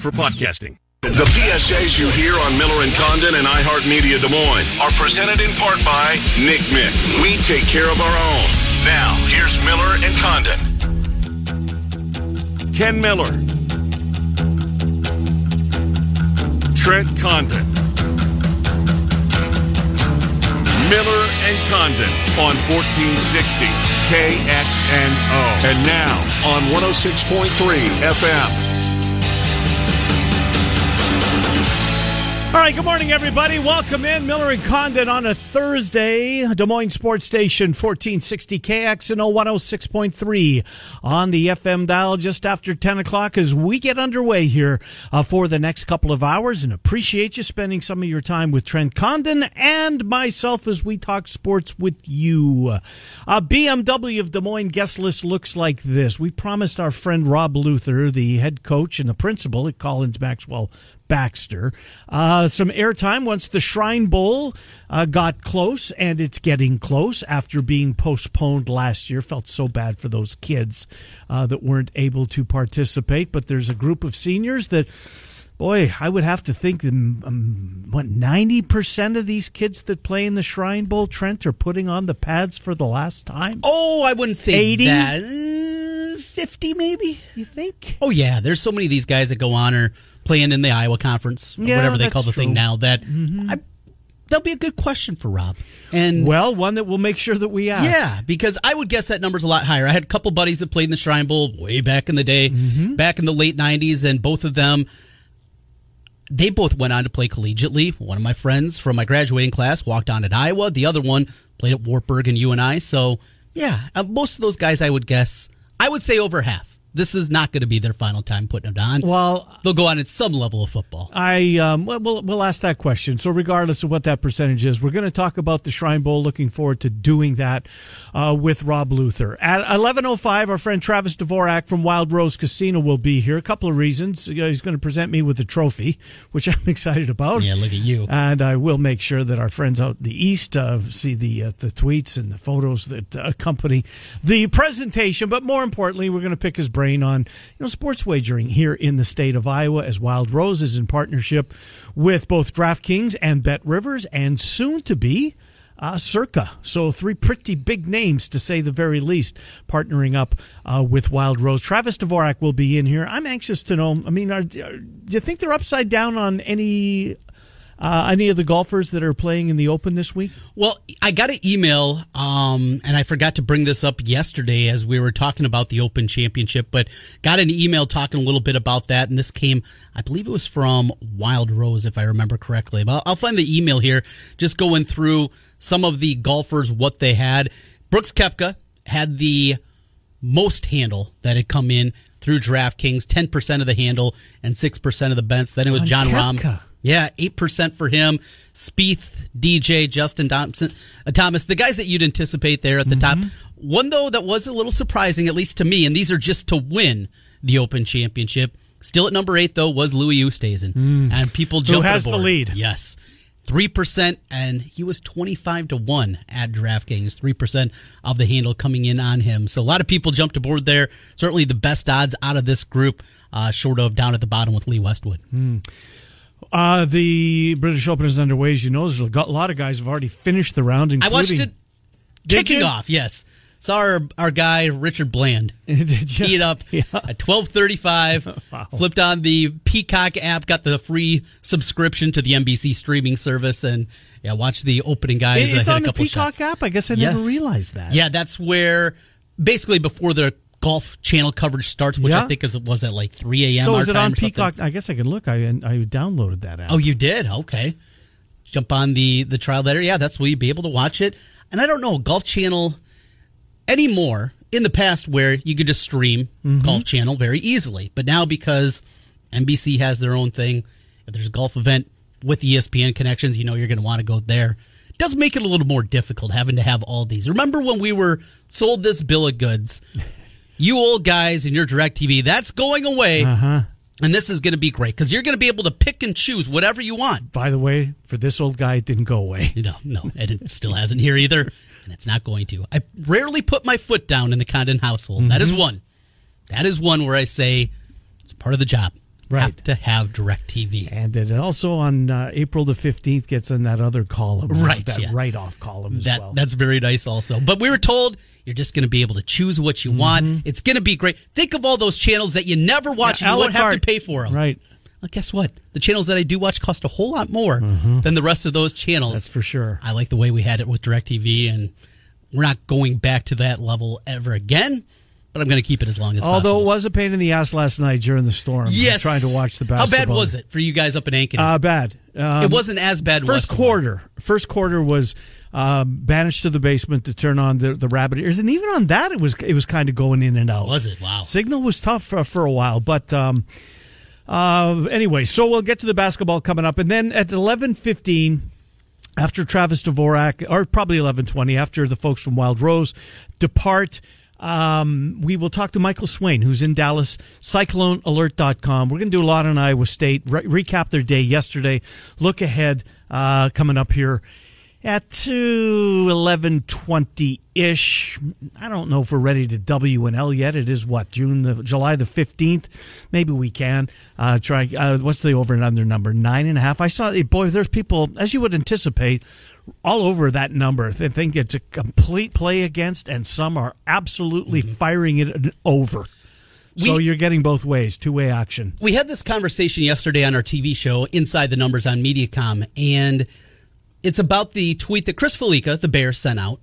for podcasting. The PSAs you hear on Miller and Condon and iHeartMedia Des Moines are presented in part by Nick Mick. We take care of our own. Now, here's Miller and Condon. Ken Miller, Trent Condon, Miller and Condon on 1460 KXNO. And now on 106.3 FM. All right, good morning, everybody. Welcome in. Miller and Condon on a Thursday. Des Moines Sports Station, 1460 KXNO 106.3 on the FM dial just after 10 o'clock as we get underway here uh, for the next couple of hours. And appreciate you spending some of your time with Trent Condon and myself as we talk sports with you. Uh, BMW of Des Moines guest list looks like this. We promised our friend Rob Luther, the head coach and the principal at Collins Maxwell Baxter. Uh, some airtime once the Shrine Bowl uh, got close, and it's getting close after being postponed last year. Felt so bad for those kids uh, that weren't able to participate, but there's a group of seniors that. Boy, I would have to think that um, what ninety percent of these kids that play in the Shrine Bowl, Trent, are putting on the pads for the last time. Oh, I wouldn't say 80? that. Fifty, maybe. You think? Oh yeah, there's so many of these guys that go on or playing in the Iowa Conference, or Yeah, whatever they call the thing now. That I, that'll be a good question for Rob. And Well, one that we'll make sure that we ask. yeah, because I would guess that number's a lot higher. I had a couple buddies that played in the Shrine Bowl way back in the day, Mm-hmm. back in the late '90s, and both of them. They both went on to play collegiately. One of my friends from my graduating class walked on at Iowa. The other one played at Wartburg and UNI. So, yeah, uh, most of those guys, I would guess, I would say over half. This is not going to be their final time putting it on. Well, They'll go on at some level of football. I um, well, we'll ask that question. So, regardless of what that percentage is, we're going to talk about the Shrine Bowl. Looking forward to doing that uh, with Rob Luther at eleven oh five. Our friend Travis Dvorak from Wild Rose Casino will be here. A couple of reasons. He's going to present me with a trophy, which I'm excited about. Yeah, look at you. And I will make sure that our friends out in the east uh, see the uh, the tweets and the photos that uh, accompany the presentation. But more importantly, we're going to pick his brain on you know sports wagering here in the state of Iowa as Wild Rose is in partnership with both DraftKings and Bet Rivers, and soon to be. Uh, Circa. So, three pretty big names, to say the very least, partnering up uh, with Wild Rose. Travis Dvorak will be in here. I'm anxious to know. I mean, are, are, do you think they're upside down on any uh, any of the golfers that are playing in the Open this week? Well, I got an email, um, and I forgot to bring this up yesterday as we were talking about the Open Championship, but got an email talking a little bit about that. And this came, I believe it was from Wild Rose, if I remember correctly. But I'll, find the email here, just going through some of the golfers, what they had. Brooks Koepka had the most handle that had come in through DraftKings, 10% of the handle and 6% of the bets. Then it was Jon Rahm. Yeah, eight percent for him. Spieth, DJ, Justin Thompson, uh, Thomas, the guys that you'd anticipate there at the Mm-hmm. top. One though that was a little surprising, at least to me, and these are just to win the Open Championship. Still at number eight though was Louis Oosthuizen, and people jumped Mm. has the lead. Yes, three percent, and he was twenty five to one at DraftKings. Three percent of the handle coming in on him. So a lot of people jumped aboard there. Certainly the best odds out of this group, uh, short of down at the bottom with Lee Westwood. Uh, the British Open is underway, as you know. There's a lot of guys have already finished the round, I including. watched it Did kicking you? off. Yes, saw our our guy Richard Bland tee it up Yeah. at twelve thirty five. Wow. Flipped on the Peacock app, got the free subscription to the NBC streaming service, and yeah, watched the opening guys. It's on a the Peacock shots. app. I guess I Yes. never realized that. Yeah, that's where basically before the golf channel coverage starts, which Yeah. I think is was at like three a.m. So is it on something. Peacock? I guess I can look. I I downloaded that app. Oh, you did? Okay. Jump on the the trial there. Yeah, that's where you'd be able to watch it. And I don't know Golf Channel anymore. In the past, where you could just stream mm-hmm. Golf Channel very easily, but now because NBC has their own thing, if there's a golf event with ESPN connections, you know you're going to want to go there. It does make it a little more difficult having to have all these. Remember when we were sold this bill of goods? You old guys and your DirecTV, that's going away. Uh-huh. And this is going to be great because you're going to be able to pick and choose whatever you want. By the way, for this old guy, it didn't go away. No, no, and it still hasn't here either, and it's not going to. I rarely put my foot down in the Condon household. That is one. That is one where I say it's part of the job. Right. have to have DirecTV. And it also on uh, April the 15th gets in that other column. Right, That yeah. write off column as That well. that's very nice also. But we were told you're just going to be able to choose what you want. It's going to be great. Think of all those channels that you never watch Mm-hmm. Yeah, and you won't have to pay for them. Right. Well, guess what? The channels that I do watch cost a whole lot more than the rest of those channels. Mm-hmm. That's for sure. I like the way we had it with DirecTV, and we're not going back to that level ever again. But I'm going to keep it as long as possible. Although possible. it was a pain in the ass last night during the storm. yes, Trying to watch the basketball. How bad was it for you guys up in Ankeny? Uh, bad. Um, it wasn't as bad. First quarter. First quarter was um, banished to the basement to turn on the, the rabbit ears, and even on that, it was it was kind of going in and out. Was it? Wow. Signal was tough for, for a while, but um, uh, anyway. So we'll get to the basketball coming up, and then at eleven fifteen. After Travis Dvorak, or probably eleven twenty, after the folks from Wild Rose depart, um, we will talk to Michael Swain, who's in Dallas, CycloneAlert.com. We're going to do a lot on Iowa State, re- recap their day yesterday, look ahead uh, coming up here at 2 1120-ish. I don't know if we're ready to W and L yet. It is what, June, the July the 15th? Maybe we can. Uh, try, uh, what's the over and under number? Nine and a half. I saw, boy, there's people, as you would anticipate, all over that number. They think it's a complete play against, and some are absolutely firing it over. so you're getting both ways, two way action. we had this conversation yesterday on our TV show, Inside the Numbers on Mediacom, and it's about the tweet that Chris Fallica, the Bears, sent out.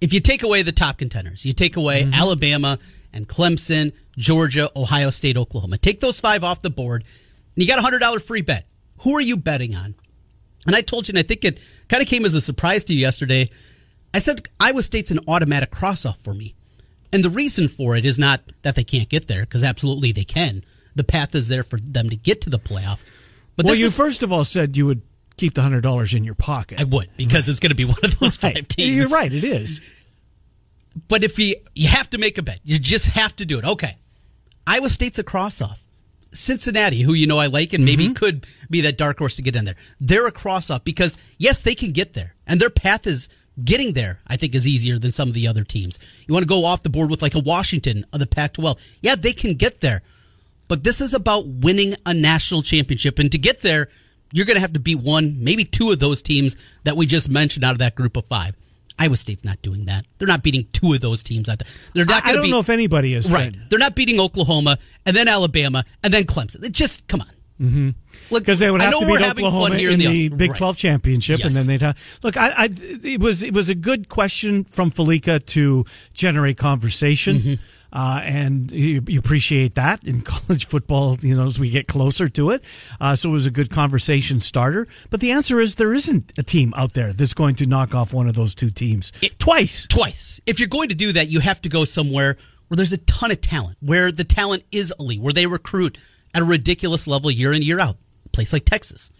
If you take away the top contenders, you take away Mm-hmm. Alabama and Clemson, Georgia, Ohio State, Oklahoma, take those five off the board, and you got a $100 free bet. Who are you betting on? And I told you, and I think it kind of came as a surprise to you yesterday. I said Iowa State's an automatic cross off for me. And the reason for it is not that they can't get there, because absolutely they can. The path is there for them to get to the playoff. But well, you is, first of all said you would keep the $100 in your pocket. I would, because it's going to be one of those five Right. teams. You're right, it is. But if you you have to make a bet, you just have to do it. Okay, Iowa State's a cross off. Cincinnati, who you know I like and maybe mm-hmm. could be that dark horse to get in there, they're a cross up because yes, they can get there, and their path is getting there. I think is easier than some of the other teams. You want to go off the board with like a Washington of the Pac-12, yeah, they can get there, but this is about winning a national championship, and to get there, you're going to have to beat one, maybe two of those teams that we just mentioned out of that group of five. Iowa State's not doing that. They're not beating two of those teams. Out They're not I don't beat, know if anybody is. right. Fred. They're not beating Oklahoma and then Alabama and then Clemson. It just come on. Mm-hmm. Look, because they would have to beat Oklahoma here in the, the, Big right. Twelve championship, and then they'd have look. I, I, it was it was a good question from Fallica to generate conversation, Mm-hmm. Uh, and you, you appreciate that in college football. You know, as we get closer to it, uh, so it was a good conversation starter. But the answer is there isn't a team out there that's going to knock off one of those two teams twice. twice. If you're going to do that, you have to go somewhere where there's a ton of talent, where the talent is elite, where they recruit at a ridiculous level year in year out. A place like Texas,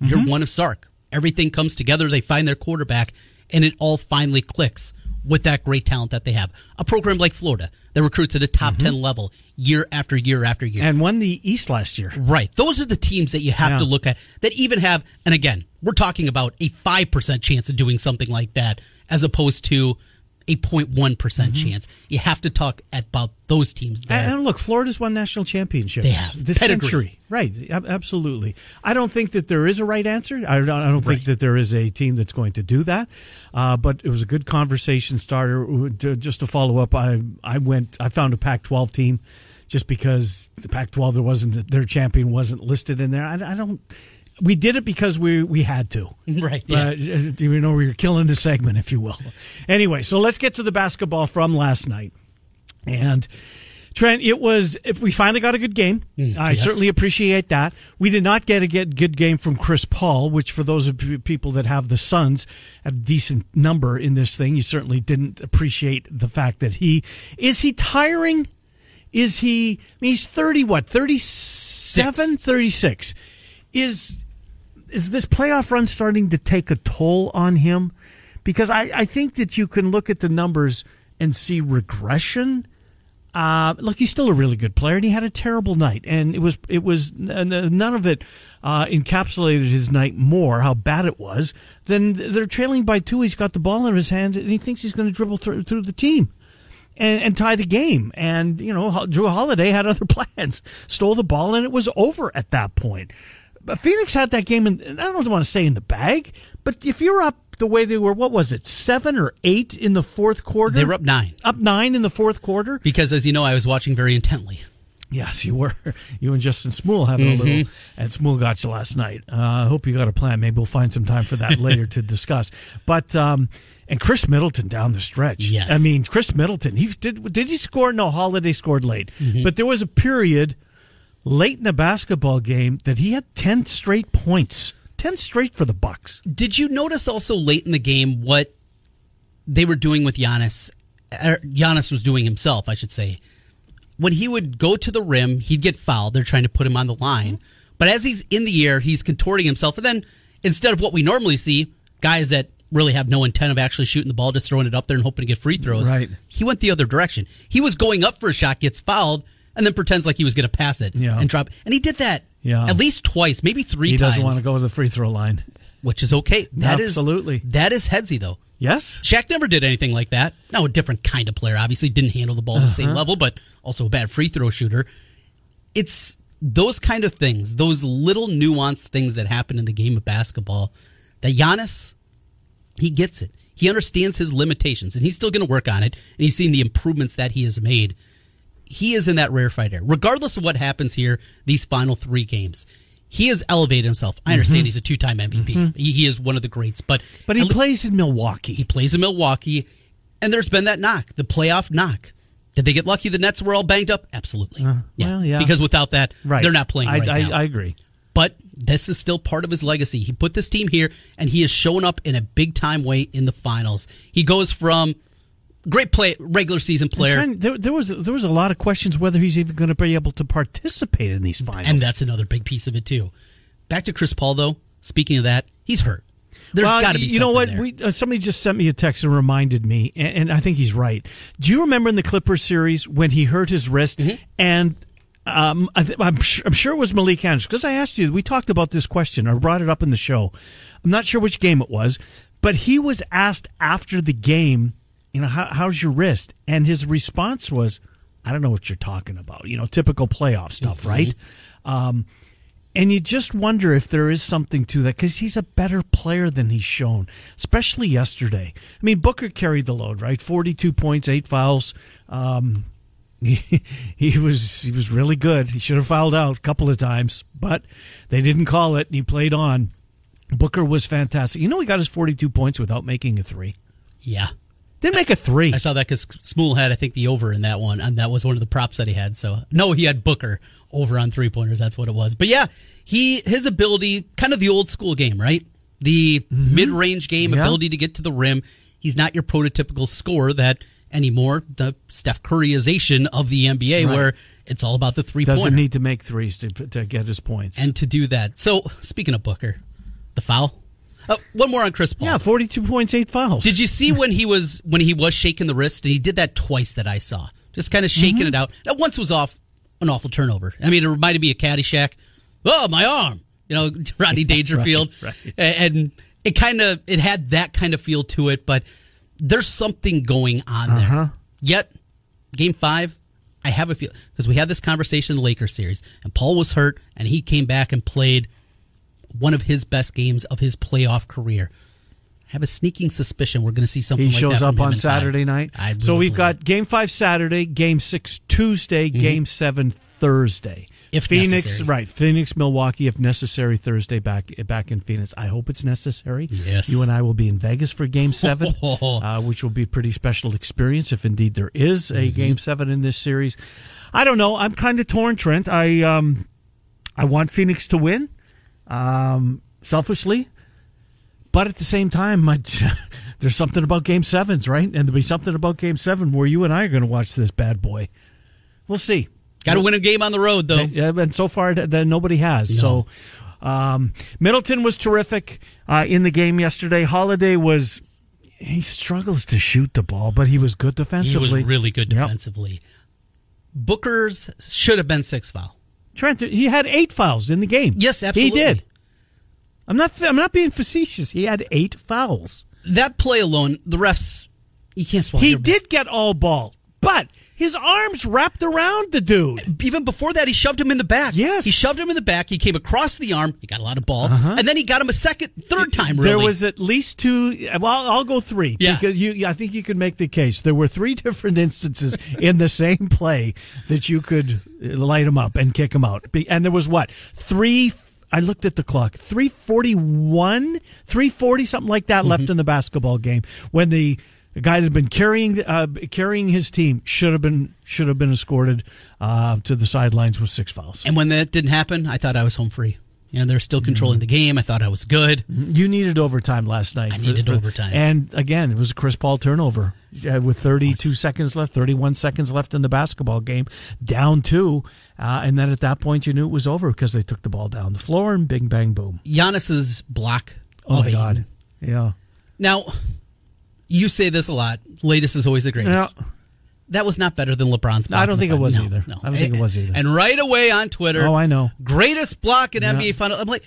you're one of Sark. Everything comes together. They find their quarterback, and it all finally clicks with that great talent that they have. A program like Florida that recruits at a top mm-hmm. ten level year after year after year. And won the East last year. Right. Those are the teams that you have Yeah. to look at that even have, and again, we're talking about a 5% chance of doing something like that as opposed to a 0.1% Mm-hmm. chance. You have to talk about those teams there. And, look, Florida's won national championships They have. this Pedigree. century. Right, absolutely. I don't think that there is a right answer. I don't, I don't think that there is a team that's going to do that. Uh, but it was a good conversation starter. To- Just to follow up, I I went. I found a Pac-12 team, just because the Pac-12 there wasn't their champion wasn't listed in there. I, I don't. We did it because we we had to. Right, yeah. Uh, you know we were killing the segment, if you will. Anyway, so let's get to the basketball from last night. And Trent, it was if we finally got a good game. I Mm, yes. certainly appreciate that. We did not get a get good game from Chris Paul, which for those of you people that have the Suns a decent number in this thing, you certainly didn't appreciate the fact that he is he tiring. Is he? I mean, he's thirty. What 37, 36. Is is this playoff run starting to take a toll on him? Because I, I think that you can look at the numbers and see regression. Uh, look, he's still a really good player, and he had a terrible night, and it was it was none of it uh, encapsulated his night more how bad it was. Then they're trailing by two. He's got the ball in his hand, and he thinks he's going to dribble through, through the team. and, and tie the game. And, you know, Jrue Holiday had other plans, stole the ball, and it was over at that point. But Phoenix had that game, in, I don't want to say in the bag, but if you're up the way they were, what was it, seven or eight in the fourth quarter? They were up nine. Up nine in the fourth quarter? Because, as you know, I was watching very intently. Yes, you were. You and Justin Smool having mm-hmm. a little, and Smool got you last night. Uh, I hope you got a plan. Maybe we'll find some time for that later to discuss. But um, and Khris Middleton down the stretch. Yes, I mean Khris Middleton. He did. Did he score? No, Holiday scored late, mm-hmm. but there was a period late in the basketball game that he had ten straight points. Ten straight for the Bucks. Did you notice also late in the game what they were doing with Giannis? Er, Giannis was doing himself, I should say when he would go to the rim, he'd get fouled. They're trying to put him on the line. But as he's in the air, he's contorting himself. And then instead of what we normally see, guys that really have no intent of actually shooting the ball, just throwing it up there and hoping to get free throws. Right. He went the other direction. He was going up for a shot, gets fouled, and then pretends like he was going to pass it yeah. and drop. And he did that yeah. at least twice, maybe three he times. He doesn't want to go to the free throw line. Which is okay. That Absolutely. Is, that is headsy, though. Yes. Shaq never did anything like that. Now, a different kind of player, obviously, didn't handle the ball uh-huh. at the same uh-huh. level, but also a bad free throw shooter. It's those kind of things, those little nuanced things that happen in the game of basketball that Giannis, he gets it. He understands his limitations, and he's still going to work on it. And he's seen the improvements that he has made. He is in that rarefied air. Regardless of what happens here, these final three games, he has elevated himself. I understand mm-hmm. he's a two-time MVP. Mm-hmm. He, he, is one of the greats, but but he plays in Milwaukee. He plays in Milwaukee, and there's been that knock, the playoff knock. Did they get lucky? The Nets were all banged up. Absolutely. Uh, yeah. Well, yeah. Because without that, right. they're not playing I, right I, now. I agree. But this is still part of his legacy. He put this team here, and he has shown up in a big time way in the finals. He goes from great play regular season player. Trying, there, there, was there was a lot of questions whether he's even going to be able to participate in these finals, and that's another big piece of it too. Back to Chris Paul, though. Speaking of that, he's hurt. There's well, got to be. You know what? We, uh, somebody just sent me a text and reminded me, and, and, I think he's right. Do you remember in the Clippers series when he hurt his wrist mm-hmm. and? Um, I am sure, I'm sure it was Malik Anderson because I asked you. We talked about this question. I brought it up in the show. I'm not sure which game it was, but he was asked after the game, you know, How, how's your wrist? And his response was, "I don't know what you're talking about." You know, typical playoff stuff, mm-hmm. right? Um, and you just wonder if there is something to that because he's a better player than he's shown, especially yesterday. I mean, Booker carried the load, right? Forty-two points, eight fouls. Um, he, he was he was really good. He should have fouled out a couple of times, but they didn't call it, and he played on. Booker was fantastic. You know, he got his forty-two points without making a three. Yeah, didn't make a three. I saw that because Smool had, I think, the over in that one, and that was one of the props that he had. So no, he had Booker over on three pointers. That's what it was. But yeah, he his ability, kind of the old school game, right? The mm-hmm. mid range game, yeah. ability to get to the rim. He's not your prototypical scorer that anymore. The Steph Curryization of the NBA, right. where it's all about the three. Doesn't need to make threes to to get his points and to do that. So speaking of Booker, the foul uh, one more on Chris Paul. Yeah, forty-two points, eight fouls. Did you see when he was when he was shaking the wrist? And he did that twice that I saw, just kind of shaking mm-hmm. it out. That once was off an awful turnover. I mean, it reminded me of Caddyshack. Oh, my arm! You know, Rodney Dangerfield, right, right. and it kind of it had that kind of feel to it. But there's something going on uh-huh. there. Yet, Game Five, I have a feel because we had this conversation in the Lakers series, and Paul was hurt, and he came back and played one of his best games of his playoff career. I have a sneaking suspicion we're going to see something. He like shows up on Saturday night. Really so we've got Game Five Saturday, Game Six Tuesday, mm-hmm. Game Seven Thursday. If Phoenix, necessary. right? Phoenix, Milwaukee, if necessary, Thursday back back in Phoenix. I hope it's necessary. Yes, you and I will be in Vegas for Game Seven, uh, which will be a pretty special experience if indeed there is a mm-hmm. Game Seven in this series. I don't know. I'm kind of torn, Trent. I um, I want Phoenix to win. Um, selfishly. But at the same time, there's something about Game Sevens, right? And there'll be something about Game Seven where you and I are going to watch this bad boy. We'll see. Got to win a game on the road, though. Yeah, and so far, that nobody has. No. So, um, Middleton was terrific uh, in the game yesterday. Holiday was he struggles to shoot the ball, but he was good defensively. He was really good defensively. Yep. Booker's should have been six foul. Trent, he had eight fouls in the game. Yes, absolutely. He did. I'm not. I'm not being facetious. He had eight fouls. That play alone, the refs, you can't swallow. He did get all ball, but his arms wrapped around the dude. Even before that, he shoved him in the back. Yes. He shoved him in the back. He came across the arm. He got a lot of ball. Uh-huh. And then he got him a second, third time, really. There was at least two. Well, I'll go three Yeah. because you. I think you could make the case. There were three different instances in the same play that you could uh, light him up and kick him out. And there was what three. I looked at the clock. Three forty one, three forty, something like that, left mm-hmm. in the basketball game when the. The guy that had been carrying uh, carrying his team should have been should have been escorted uh, to the sidelines with six fouls. and when that didn't happen, I thought I was home free. You know, they're still controlling the game. I thought I was good. You needed overtime last night. I needed overtime. And again, it was a Chris Paul turnover uh, with 32 Yes. seconds left, 31 seconds left in the basketball game, down two. Uh, and then at that point, you knew it was over because they took the ball down the floor and bing, bang, boom. Giannis's block Oh, my God. Aiden. Yeah. Now, you say this a lot. Latest is always the greatest. That was not better than LeBron's block. I don't think it was No, either. No, I don't think it was either. And right away on Twitter, Oh, I know. greatest block in Yeah. NBA final. I'm like,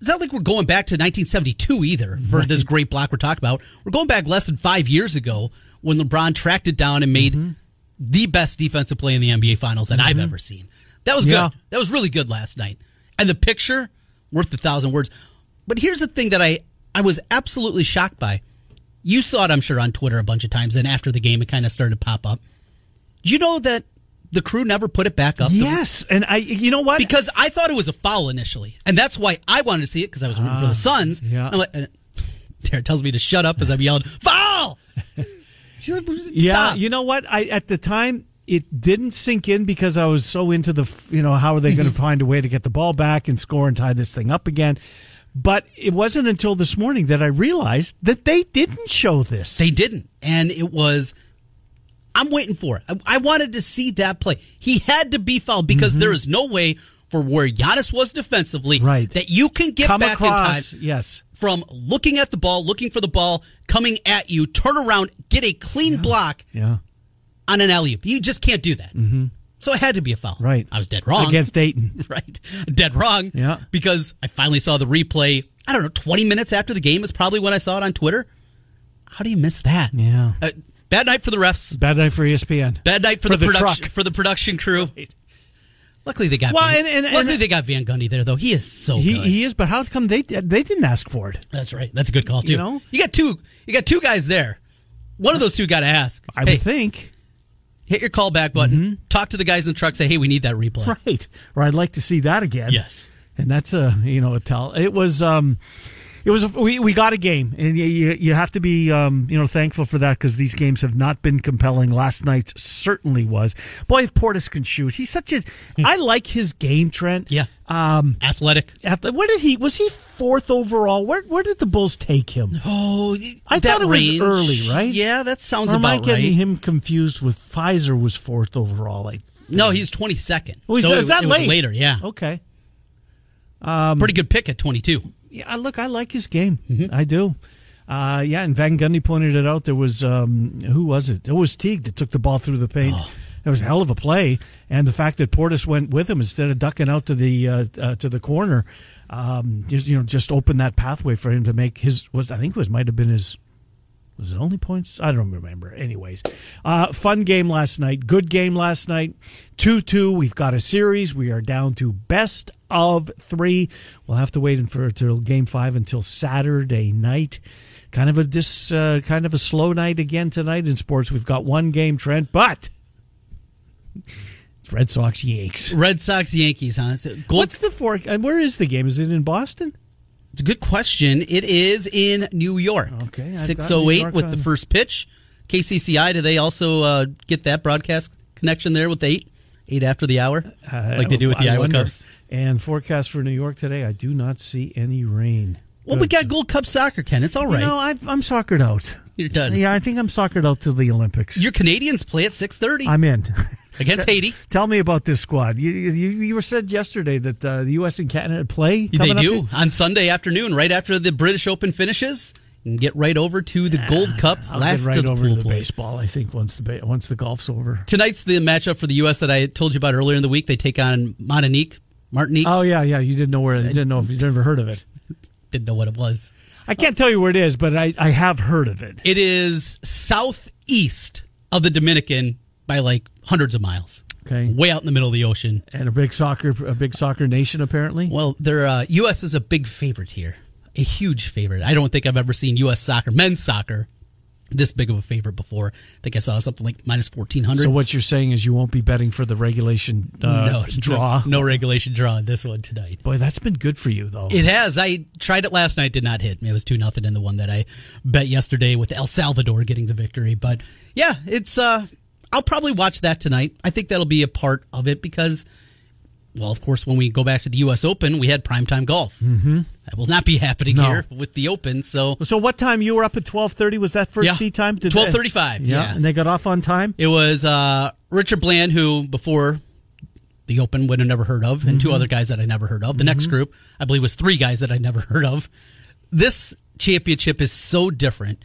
it's not like we're going back to 1972 either for this great block we're talking about. We're going back less than five years ago when LeBron tracked it down and made Mm-hmm. the best defensive play in the NBA finals that I've ever seen. That was good. Yeah. That was really good last night. And the picture worth a thousand words. But here's the thing that I I was absolutely shocked by. You saw it, I'm sure, on Twitter a bunch of times, and after the game, it kind of started to pop up. Do you know that the crew never put it back up? Yes. And I, you know what? because I thought it was a foul initially, and that's why I wanted to see it because I was rooting for the Suns. Ah, yeah. Like, and Tara tells me to shut up as I'm yelling foul. She's like, Yeah, you know what? I at the time it didn't sink in because I was so into the you know how are they going to find a way to get the ball back and score and tie this thing up again. But it wasn't until this morning that I realized that they didn't show this. They didn't, and it was. I'm waiting for it. I, I wanted to see that play. He had to be fouled because there is no way for where Giannis was defensively Mm-hmm. Right. that you can get come back in time. Yes. from looking at the ball, looking for the ball, coming at you, turn around, get a clean block Yeah. on an alley oop. You just can't do that. Mm-hmm. So it had to be a foul. Right. I was dead wrong. against Dayton. right. Dead wrong. Yeah. Because I finally saw the replay. I don't know, 20 minutes after the game is probably when I saw it on Twitter. How do you miss that? Yeah. Uh, bad night for the refs. Bad night for ESPN. Bad night for, For the, the production truck. for the production crew. Luckily they got Well, Van, and- and- luckily and- they got Van Gundy there though. He is so He, good. he is, but how come they they didn't ask for it? That's right. That's a good call too. You know? you got two. You got two guys there. One of those two got to ask. I hey, would think. Hit your callback button. Talk to the guys in the truck. Say, hey, we need that replay. Right. Or I'd like to see that again. Yes. And that's a you know a tell. It was um, it was a, we we got a game, and you you, you have to be um you know thankful for that because these games have not been compelling. Last night's certainly was. Boy, if Portis can shoot, he's such a. I like his game, Trent. Yeah. Um. Athletic. At the, where did he was he fourth overall? Where where did the Bulls take him? Oh, I thought it was early, right? Yeah, that sounds Or am I getting right. him confused with Pfizer was fourth overall? Like, No, he's twenty second. oh, so that- it, that it was late? later. Yeah, Okay. pretty good pick at twenty two. Yeah, I- look, I like his game. Mm-hmm. I do. Uh, yeah, and Van Gundy pointed it out. There was um, who was it? It was Teague that took the ball through the paint. Oh. It was a hell of a play, and the fact that Portis went with him instead of ducking out to the uh, uh, to the corner, um, just you know, just opened that pathway for him to make his was I think it was might have been his was it only points? I don't remember. Anyways, uh, fun game last night. Good game last night. 2 2. We've got a series. We are down to best of three. We'll have to wait until game five until Saturday night. Kind of a dis, uh, kind of a slow night again tonight in sports. We've got one game, Trent, but it's Red Sox Yanks. Red Sox Yankees, huh? Gold, What's the fork? Where is the game? Is it in Boston? It's a good question. It is in New York. Okay, I've got six New oh eight York with on- the first pitch. KCCI. Do they also uh, get that broadcast connection there with eight eight after the hour, like they do with the Uh, I Iowa wonder. Cubs? And forecast for New York today, I do not see any rain. Well, we got Gold Cup soccer, Ken. It's all right. You know, I've, I'm soccered out. You're done. Yeah, I think I'm soccered out to the Olympics. Your Canadians play at six thirty I'm in. against Haiti. Tell me about this squad. You you, you were said yesterday that uh, the U.S. and Canada play. They coming up do on Sunday afternoon, right after the British Open finishes, and get right over to the Gold Cup. I'll last get right of the over to the play. baseball. I think once the ba- once the golf's over. Tonight's the matchup for the U.S. that I told you about earlier in the week. They take on Martinique. Martinique. Oh yeah, yeah. You didn't know where. You didn't know if you never heard of it. Didn't know what it was. I can't tell you where it is, but I, I have heard of it. It is southeast of the Dominican by like hundreds of miles. Okay. way out in the middle of the ocean. And a big soccer, a big soccer nation, apparently. Well, their uh, U.S. is a big favorite here, a huge favorite. I don't think I've ever seen U.S. soccer, men's soccer, this big of a favorite before. I think I saw something like minus fourteen hundred. So what you're saying is you won't be betting for the regulation uh, no draw. no, no regulation draw in this one tonight. Boy, that's been good for you though. It has. I tried it last night, did not hit. It was two nothing in the one that I bet yesterday with El Salvador getting the victory. But yeah, it's. uh I'll probably watch that tonight. I think that'll be a part of it because, well, of course, when we go back to the U.S. Open, we had primetime golf. Mm-hmm. That will not be happening No. here with the Open. So so what time you were up at twelve thirty? Was that first Yeah. tee time? 12:35, yeah. and they got off on time. it was uh, Richard Bland, who before the Open would have never heard of, and two other guys that I never heard of. The next group, I believe, was three guys that I never heard of. This championship is so different.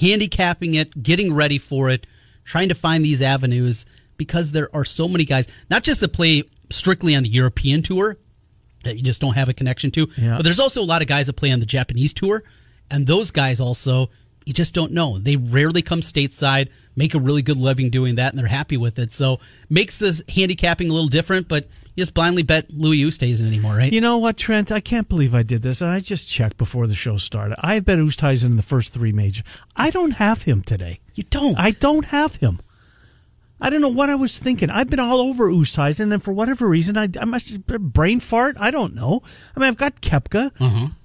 Handicapping it, getting ready for it, trying to find these avenues because there are so many guys, not just that play strictly on the European tour that you just don't have a connection to, Yeah. but there's also a lot of guys that play on the Japanese tour, and those guys also you just don't know. They rarely come stateside, make a really good living doing that, and they're happy with it. So makes this handicapping a little different, but you just blindly bet Louis Oosthuizen anymore, right? You know what, Trent? I can't believe I did this, and I just checked before the show started. I bet Oosthuizen in the first three majors. I don't have him today. You don't. I don't have him. I don't know what I was thinking. I've been all over Oosthuizen, and for whatever reason, I, I must have brain fart. I don't know. I mean, I've got Koepka,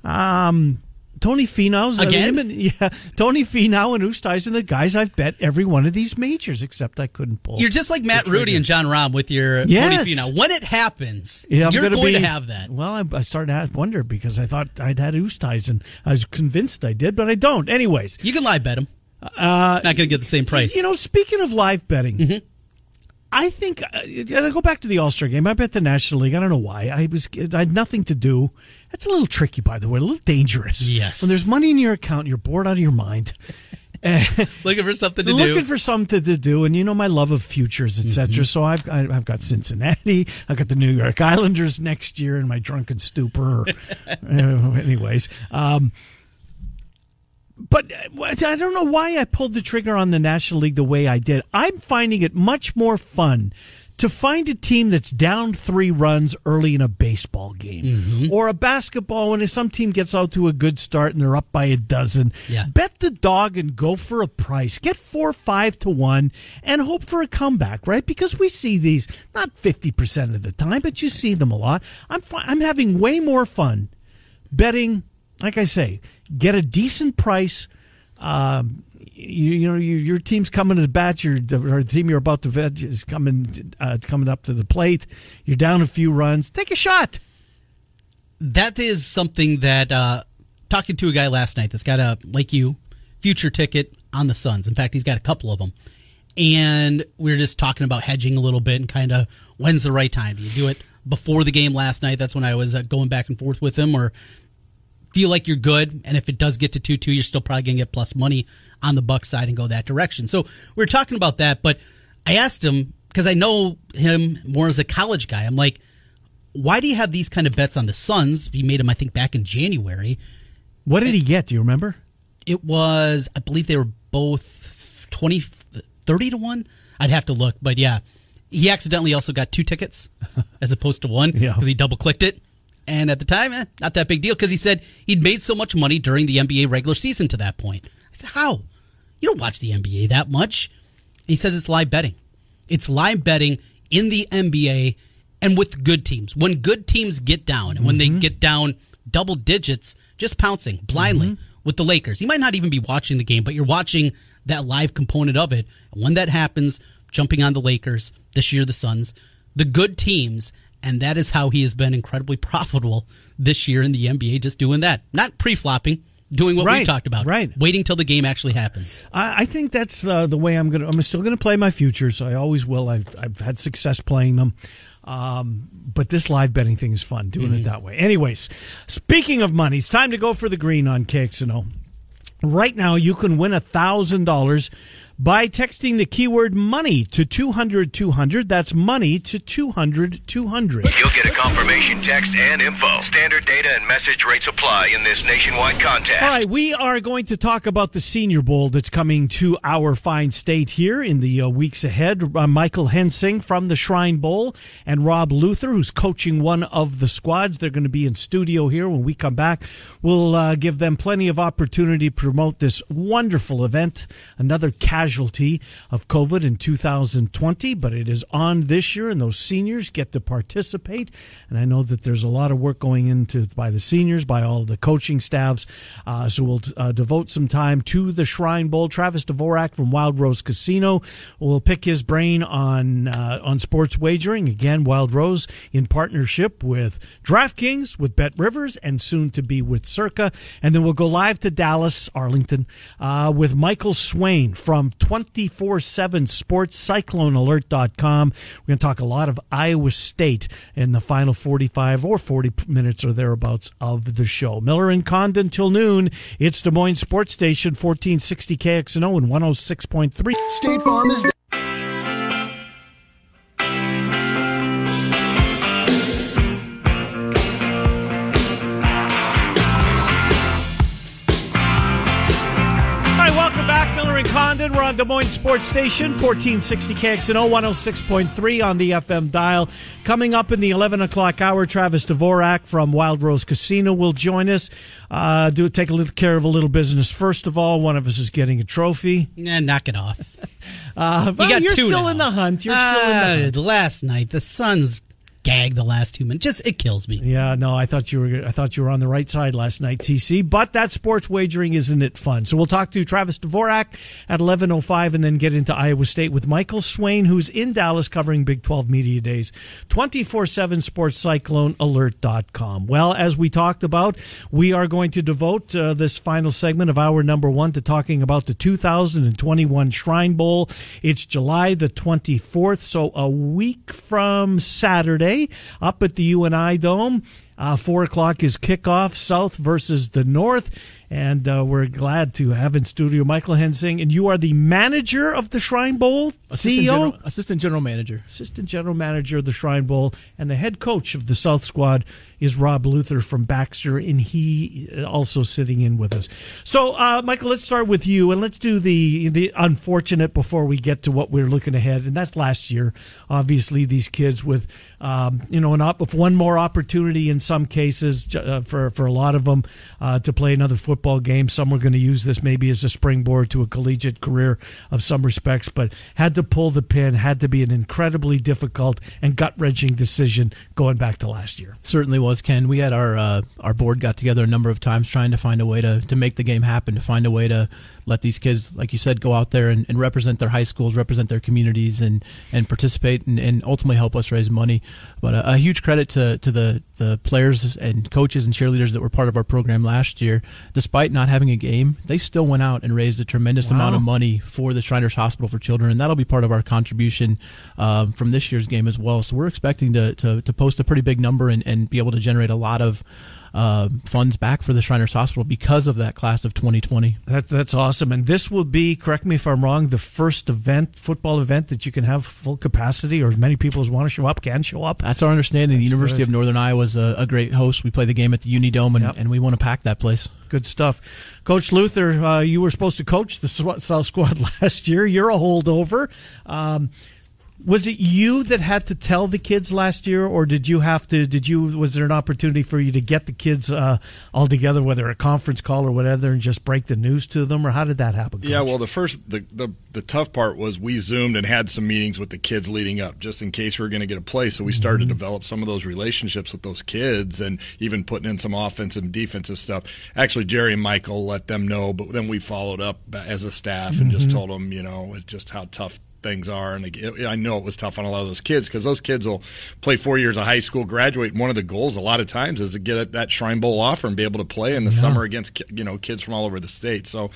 um, Tony Finau's. Again? and- yeah, Tony Finau and Oosthuizen, the guys I've bet every one of these majors, except I couldn't pull. You're just like Matt Rudy and Jon Rahm with your Yes. Tony Finau. When it happens, Yeah, I'm you're going be, to have that. Well, I, I started to wonder because I thought I'd had Oosthuizen. I was convinced I did, but I don't. Anyways, You can live bet him. uh, Not going to get the same price. You know, speaking of live betting, Mm-hmm. I think uh, and I go back to the All Star game. I bet the National League. I don't know why. I was I had nothing to do. That's a little tricky, by the way. A little dangerous. Yes. When there's money in your account, you're bored out of your mind. looking for something to looking do. Looking for something to do, and you know my love of futures, etc. Mm-hmm. So I've I've got Cincinnati, I've got the New York Islanders next year in my drunken stupor. Uh, anyways, um, but uh, I don't know why I pulled the trigger on the National League the way I did. I'm finding it much more fun to find a team that's down three runs early in a baseball game Mm-hmm. or a basketball when some team gets out to a good start and they're up by a dozen. Yeah. Bet the dog and go for a price. Get four, five to one and hope for a comeback, right? Because we see these not 50% of the time, but you see them a lot. I'm, fi- I'm having way more fun betting, like I say, get a decent price. Um, you, you know, your, your team's coming to the bat. Your the team you're about to vet is coming uh, coming up to the plate. You're down a few runs. Take a shot. that is something that uh talking to a guy last night that's got a like you future ticket on the Suns. In fact, he's got a couple of them. And we're just talking about hedging a little bit and kind of when's the right time? Do you do it before the game last night? That's when I was uh, going back and forth with him or feel like you're good and if it does get to 2-2 you're still probably going to get plus money on the buck side and go that direction. So we are talking about that, but I asked him because I know him more as a college guy. I'm like why do you have these kind of bets on the Suns? He made them, I think, back in January. What did he get? Do you remember? It was, I believe they were both 20, 30 to 1. I'd have to look, but yeah. He accidentally also got two tickets as opposed to one because Yeah. he double clicked it. And at the time, eh, not that big deal because he said he'd made so much money during the NBA regular season to that point. I said, How? You don't watch the NBA that much. He said it's live betting. It's live betting in the NBA and with good teams. When good teams get down and when they get down double digits, just pouncing blindly with the Lakers. You might not even be watching the game, but you're watching that live component of it. And when that happens, jumping on the Lakers, this year the Suns, the good teams, and that is how he has been incredibly profitable this year in the NBA, just doing that. Not pre flopping, doing what we talked about. right. Waiting till the game actually happens. I, I think that's uh, the way I'm going to. I'm still going to play my futures. I always will. I've, I've had success playing them. Um, but this live betting thing is fun, doing it that way. Anyways, speaking of money, it's time to go for the green on KXNO. Right now, you can win a thousand dollars by texting the keyword money to 200 200. That's money to 200 200. You'll get a confirmation text and info. Standard data and message rates apply in this nationwide contest. All right, we are going to talk about the Senior Bowl that's coming to our fine state here in the uh, weeks ahead. Uh, Michael Hensing from the Shrine Bowl and Rob Luther, who's coaching one of the squads. They're going to be in studio here when we come back. We'll uh, give them plenty of opportunity to promote this wonderful event, another casualty of COVID in 2020, but it is on this year, and those seniors get to participate. And I know that there's a lot of work going into by the seniors, by all the coaching staffs. Uh, so we'll uh, devote some time to the Shrine Bowl. Travis Dvorak from Wild Rose Casino will pick his brain on uh, on sports wagering. Again, Wild Rose in partnership with DraftKings, with Bet Rivers, and soon to be with Circa. And then we'll go live to Dallas, Arlington, uh, with Michael Swain from 24 7 Sports, CycloneAlert.com. We're going to talk a lot of Iowa State in the final 45 or 40 minutes or thereabouts of the show. Miller and Condon till noon. It's Des Moines Sports Station, 1460 KXNO and 106.3. State Farm is And We're on Des Moines Sports Station, 1460 KXNO, 106.3 on the FM dial. Coming up in the 11 o'clock hour, Travis Dvorak from Wild Rose Casino will join us. Uh, do take a little care of a little business. First of all, one of us is getting a trophy. Nah, knock it off. Uh, but got you're two still now. in the hunt. You're still in the hunt. last night, the Suns gagged the last two minutes. Just it kills me. Yeah, no, I thought you were I thought you were on the right side last night, TC. But that sports wagering isn't it fun? So we'll talk to Travis Dvorak at eleven oh five, and then get into Iowa State with Michael Swain, who's in Dallas covering Big Twelve Media Days, twenty four seven Sports Cyclone Alert.com. Well, as we talked about, we are going to devote uh, this final segment of our number one to talking about the two thousand and twenty one Shrine Bowl. It's July the twenty fourth, so a week from Saturday up at the UNI Dome. Uh, four o'clock is kickoff, South versus the North. And uh, we're glad to have in studio Michael Hensing. And you are the manager of the Shrine Bowl, Assistant CEO, General, Assistant General Manager. assistant general manager of the Shrine Bowl, and the head coach of the South Squad is Rob Luther from Baxter, and he uh, also sitting in with us. So, uh, Michael, let's start with you, and let's do the the unfortunate before we get to what we're looking ahead, and that's last year. Obviously, these kids with um, you know an op- with one more opportunity in some cases uh, for for a lot of them uh, to play another football game. Some were going to use this maybe as a springboard to a collegiate career of some respects, but had to pull the pin. Had to be an incredibly difficult and gut wrenching decision going back to last year. Certainly was Ken. We had our uh, our board got together a number of times trying to find a way to, to make the game happen, to find a way to let these kids, like you said, go out there and, and represent their high schools, represent their communities, and and participate and, and ultimately help us raise money. But a, a huge credit to to the the players and coaches and cheerleaders that were part of our program last year. Despite not having a game, they still went out and raised a tremendous Wow. amount of money for the Shriners Hospital for Children, and that'll be part of our contribution um, from this year's game as well. So we're expecting to, to, to post a pretty big number and, and be able to generate a lot of uh, funds back for the Shriners Hospital because of that class of 2020. That, that's awesome. And this will be, correct me if I'm wrong, the first event, football event that you can have full capacity or as many people as want to show up can show up. That's our understanding. the University good. of Northern Iowa is a, a great host. We play the game at the Unidome, and, Yep. and we want to pack that place. Good stuff. Coach Luther, uh, you were supposed to coach the South Squad last year. You're a holdover. Um, was it you that had to tell the kids last year, or did you have to? Did you? Was there an opportunity for you to get the kids uh, all together, whether a conference call or whatever, and just break the news to them, or how did that happen? Yeah, well, the first the, the the tough part was we zoomed and had some meetings with the kids leading up, just in case we were going to get a play. So we started to develop some of those relationships with those kids, and even putting in some offensive and defensive stuff. Actually, Jerry and Michael let them know, but then we followed up as a staff and just told them, you know, just how tough things are. And it, I know it was tough on a lot of those kids because those kids will play four years of high school, graduate. And one of the goals a lot of times is to get that Shrine Bowl offer and be able to play in the summer against you know kids from all over the state. So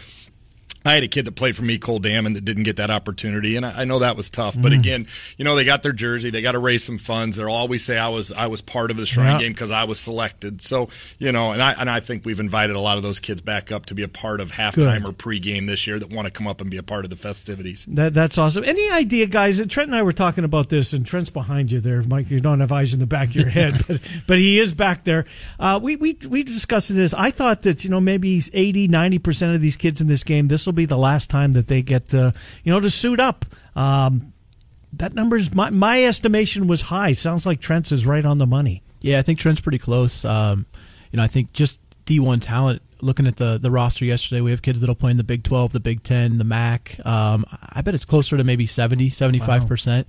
I had a kid that played for me, Cole Damon, that didn't get that opportunity, and I, I know that was tough. But again, you know, they got their jersey, they got to raise some funds. They'll always say I was I was part of the Shrine Yeah. game because I was selected. So you know, and I and I think we've invited a lot of those kids back up to be a part of halftime Good. or pregame this year that want to come up and be a part of the festivities. That, that's awesome. Any idea, guys? Trent and I were talking about this, and Trent's behind you there, Mike. You don't have eyes in the back of your head, but, but he is back there. Uh, we, we we discussed this. I thought that you know maybe 80, 90 percent of these kids in this game, this will be the last time that they get uh, you know to suit up. Um, that number's my my estimation was high. Sounds like Trent's is right on the money. Yeah, I think Trent's pretty close. Um, you know, I think just D1 talent. Looking at the the roster yesterday, we have kids that'll play in the Big 12, the Big 10, the MAC. Um, I bet it's closer to maybe 70, 75 percent.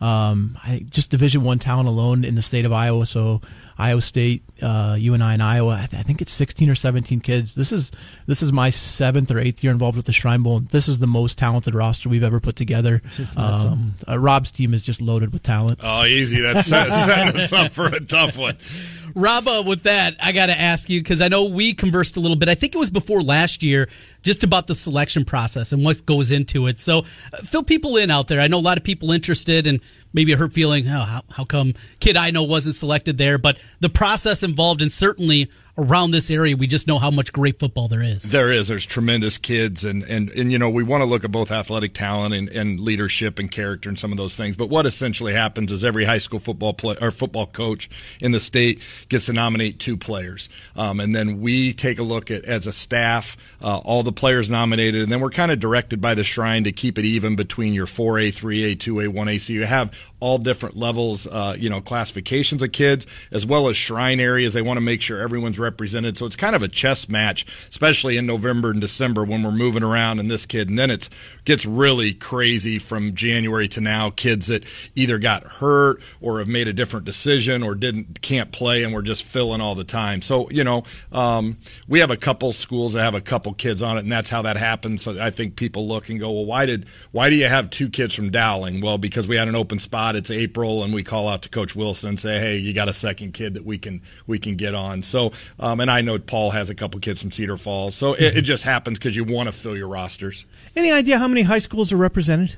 Um, I just Division One talent alone in the state of Iowa. So Iowa State, uh, UNI, and I in Iowa. I, th- I think it's 16 or 17 kids. This is this is my seventh or eighth year involved with the Shrine Bowl. This is the most talented roster we've ever put together. Um, uh, Rob's team is just loaded with talent. Oh, easy. That's set, setting us up for a tough one. Rob, uh, with that, I got to ask you because I know we conversed a little bit. I think it was before last year, just about the selection process and what goes into it. So, uh, fill people in out there. I know a lot of people interested and maybe a hurt feeling. Oh, how, how come kid I know wasn't selected there? But the process involved, and certainly around this area, we just know how much great football there is. There is. There's tremendous kids, and and and you know we want to look at both athletic talent and, and leadership and character and some of those things. But what essentially happens is every high school football play or football coach in the state gets to nominate two players, um, and then we take a look at as a staff uh, all the players nominated, and then we're kind of directed by the shrine to keep it even between your 4A, 3A, 2A, 1A. So you have all different levels, uh, you know, classifications of kids as well as shrine areas. They want to make sure everyone's represented. So it's kind of a chess match, especially in November and December when we're moving around and this kid. And then it gets really crazy from January to now. Kids that either got hurt or have made a different decision or didn't can't play, and we're just filling all the time. So you know, um, we have a couple schools that have a couple kids on it, and that's how that happens. So I think people look and go, well, why did why do you have two kids from Dowling? Well, because we had an open spot. It's April, and we call out to Coach Wilson and say, hey, you got a second kid that we can we can get on. So, um, and I know Paul has a couple kids from Cedar Falls. So it, it just happens because you want to fill your rosters. Any idea how many high schools are represented?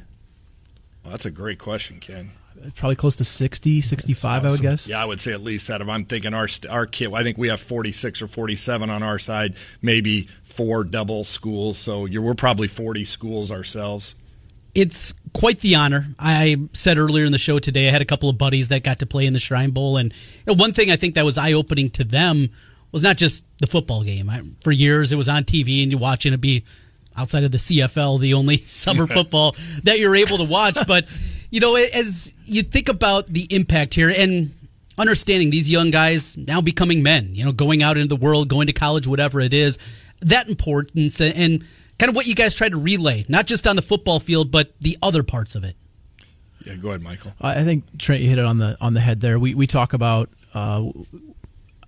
Well, that's a great question, Ken. Probably close to 60, 65, I would guess. Yeah, I would say at least that. If I'm thinking our our kid, I think we have 46 or 47 on our side, maybe four double schools. So you're, we're probably 40 schools ourselves. it's quite the honor. I said earlier in the show today, I had a couple of buddies that got to play in the Shrine Bowl, and you know, one thing I think that was eye opening to them was not just the football game. I, for years, it was on TV, and you're watching it be outside of the CFL, the only summer football that you're able to watch. But you know, as you think about the impact here and understanding these young guys now becoming men, you know, going out into the world, going to college, whatever it is, that importance and, and kind of what you guys try to relay, not just on the football field, but the other parts of it. Yeah, go ahead, Michael. I I think Trent, you hit it on the on the head there. We we talk about. Uh,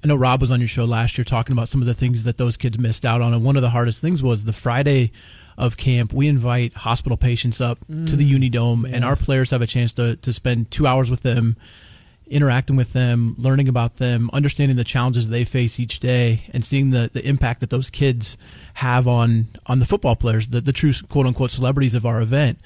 I know Rob was on your show last year talking about some of the things that those kids missed out on, and one of the hardest things was the Friday of camp. We invite hospital patients up to the Unidome, and our players have a chance to to spend two hours with them, interacting with them, learning about them, understanding the challenges they face each day, and seeing the, the impact that those kids have on on the football players, the, the true quote unquote celebrities of our event.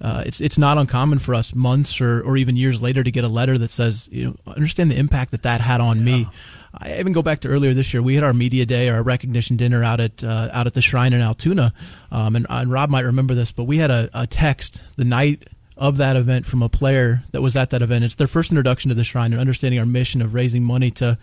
Uh, it's it's not uncommon for us months or, or even years later to get a letter that says, you know, understand the impact that that had on me. I even go back to earlier this year. We had our media day, our recognition dinner out at uh, out at the Shrine in Altoona, um, and, and Rob might remember this, but we had a, a text the night of that event from a player that was at that event. It's their first introduction to the Shrine and understanding our mission of raising money to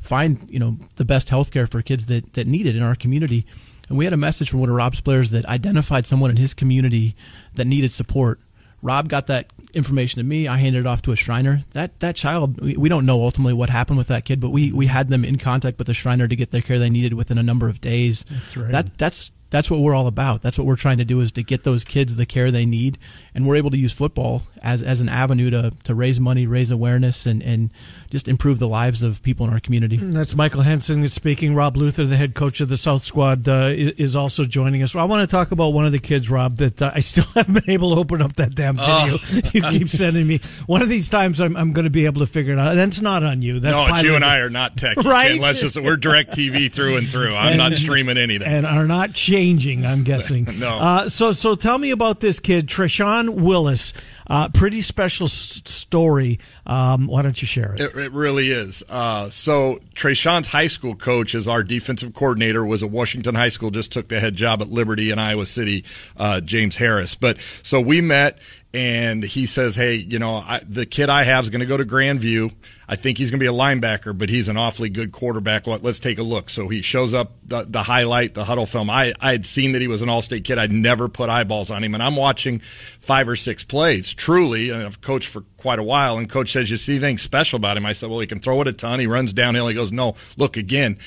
find you know the best healthcare for kids that that need it in our community. And we had a message from one of Rob's players that identified someone in his community that needed support. Rob got that information to me. I handed it off to a Shriner. That that child, we, we don't know ultimately what happened with that kid, but we we had them in contact with the Shriner to get their care they needed within a number of days. That's right. That that's that's what we're all about. That's what we're trying to do is to get those kids the care they need, and we're able to use football as as an avenue to to raise money, raise awareness, and and just improve the lives of people in our community. That's Michael Hensing speaking. Rob Luther, the head coach of the South Squad, uh, is also joining us. I want to talk about one of the kids, Rob, that uh, I still haven't been able to open up that damn video you keep sending me. One of these times I'm, I'm going to be able to figure it out. That's not on you. That's no, it's you and I are not techie. Right? Ken. Let's just we're DirecTV through and through. I'm not streaming anything. and are not changing. I'm guessing. No. Uh, so so tell me about this kid, Treshawn Willis. Uh, pretty special s- story. Um, why don't you share it? It, it really is. Uh, so Trayshawn's high school coach is our defensive coordinator. Was at Washington High School. Just took the head job at Liberty in Iowa City. Uh, James Harris. But so we met, and he says, "Hey, you know, I, the kid I have is going to go to Grandview. I think he's going to be a linebacker, but he's an awfully good quarterback. What? Let's take a look." So he shows up the, the highlight, the huddle film. I I had seen that he was an all-state kid. I'd never put eyeballs on him, and I'm watching five or six plays. Truly, and I've coached for quite a while. And coach says, "You see anything special about him?" I said, "Well, he can throw it a ton. He runs downhill." He goes, "No, look again."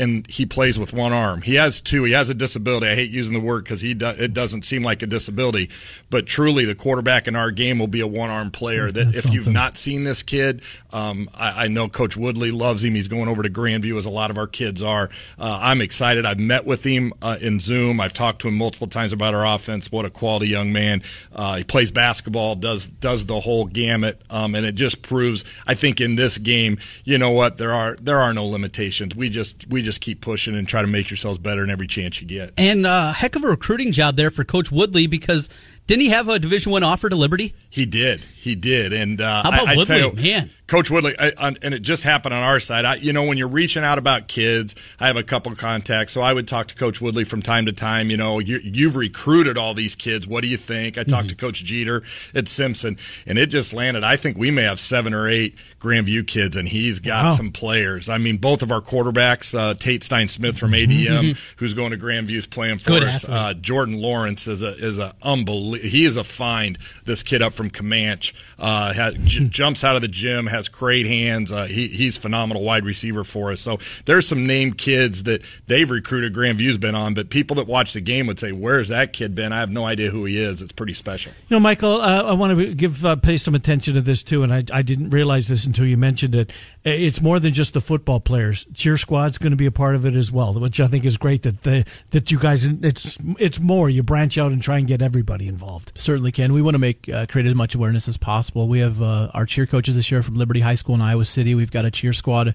And he plays with one arm. He has two. He has a disability. I hate using the word because he do, it doesn't seem like a disability, but truly the quarterback in our game will be a one arm player. That if you've not seen this kid, um, I, I, know Coach Woodley loves him. He's going over to Grandview as a lot of our kids are. Uh, I'm excited. I've met with him uh, in Zoom. I've talked to him multiple times about our offense. What a quality young man. Uh, he plays basketball, does does the whole gamut, um, and it just proves. I think in this game, you know what? There are there are no limitations. We just we just just keep pushing and try to make yourselves better in every chance you get. And uh, heck of a recruiting job there for Coach Woodley because didn't he have a Division One offer to Liberty? He did. He did. And uh, how about I, I Woodley, you, man? Coach Woodley, I, and it just happened on our side. I, you know, when you're reaching out about kids, I have a couple contacts, so I would talk to Coach Woodley from time to time. You know, you, have recruited all these kids. What do you think? I talked mm-hmm. to Coach Jeter at Simpson, and it just landed. I think we may have seven or eight Grandview kids, and he's got wow. some players. I mean, both of our quarterbacks, uh, Tate Stein Smith from ADM, mm-hmm. who's going to Grandview, is playing for Good us. Uh, Jordan Lawrence is a is a unbelievable. He is a find. This kid up from Camanche uh, has, j- jumps out of the gym, has great hands. Uh, he, he's phenomenal wide receiver for us. So there's some named kids that they've recruited. Grandview's been on, but people that watch the game would say, "Where's that kid been?" I have no idea who he is. It's pretty special. You know, Michael, uh, I want to give uh, pay some attention to this too, and I, I didn't realize this until you mentioned it. It's more than just the football players. Cheer squad's going to be a part of it as well, which I think is great that the, that you guys. It's it's more. You branch out and try and get everybody involved. Certainly can. We want to make uh, create as much awareness as possible. We have uh, our cheer coaches this year from Liberty High School in Iowa City. We've got a cheer squad.